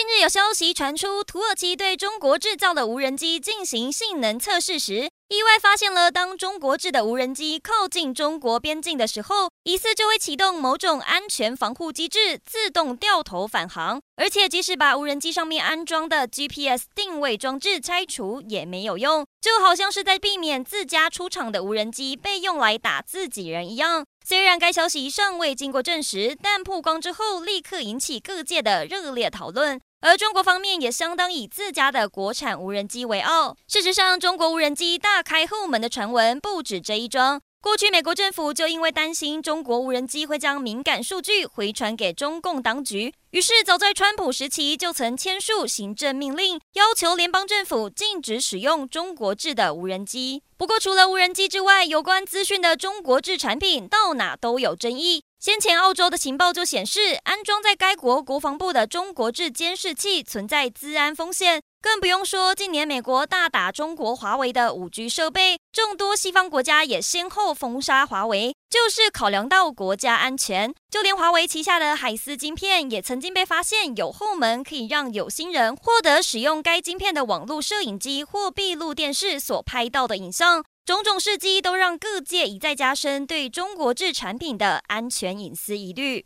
近日有消息传出，土耳其对中国制造的无人机进行性能测试时，意外发现了当中国制的无人机靠近中国边境的时候，疑似就会启动某种安全防护机制，自动掉头返航。而且即使把无人机上面安装的 GPS 定位装置拆除也没有用，就好像是在避免自家出厂的无人机被用来打自己人一样。虽然该消息尚未经过证实，但曝光之后立刻引起各界的热烈讨论。而中国方面也相当以自家的国产无人机为傲。事实上，中国无人机大开后门的传闻不止这一桩。过去，美国政府就因为担心中国无人机会将敏感数据回传给中共当局，于是早在川普时期就曾签署行政命令，要求联邦政府禁止使用中国制的无人机。不过，除了无人机之外，有关资讯的中国制产品到哪都有争议。先前澳洲的情报就显示，安装在该国国防部的中国制监视器存在资安风险，更不用说近年美国大打中国华为的五 G 设备，众多西方国家也先后封杀华为，就是考量到国家安全。就连华为旗下的海思晶片，也曾经被发现有后门，可以让有心人获得使用该晶片的网络摄影机或闭路电视所拍到的影像。种种事迹都让各界一再加深对中国制产品的安全隐私疑虑。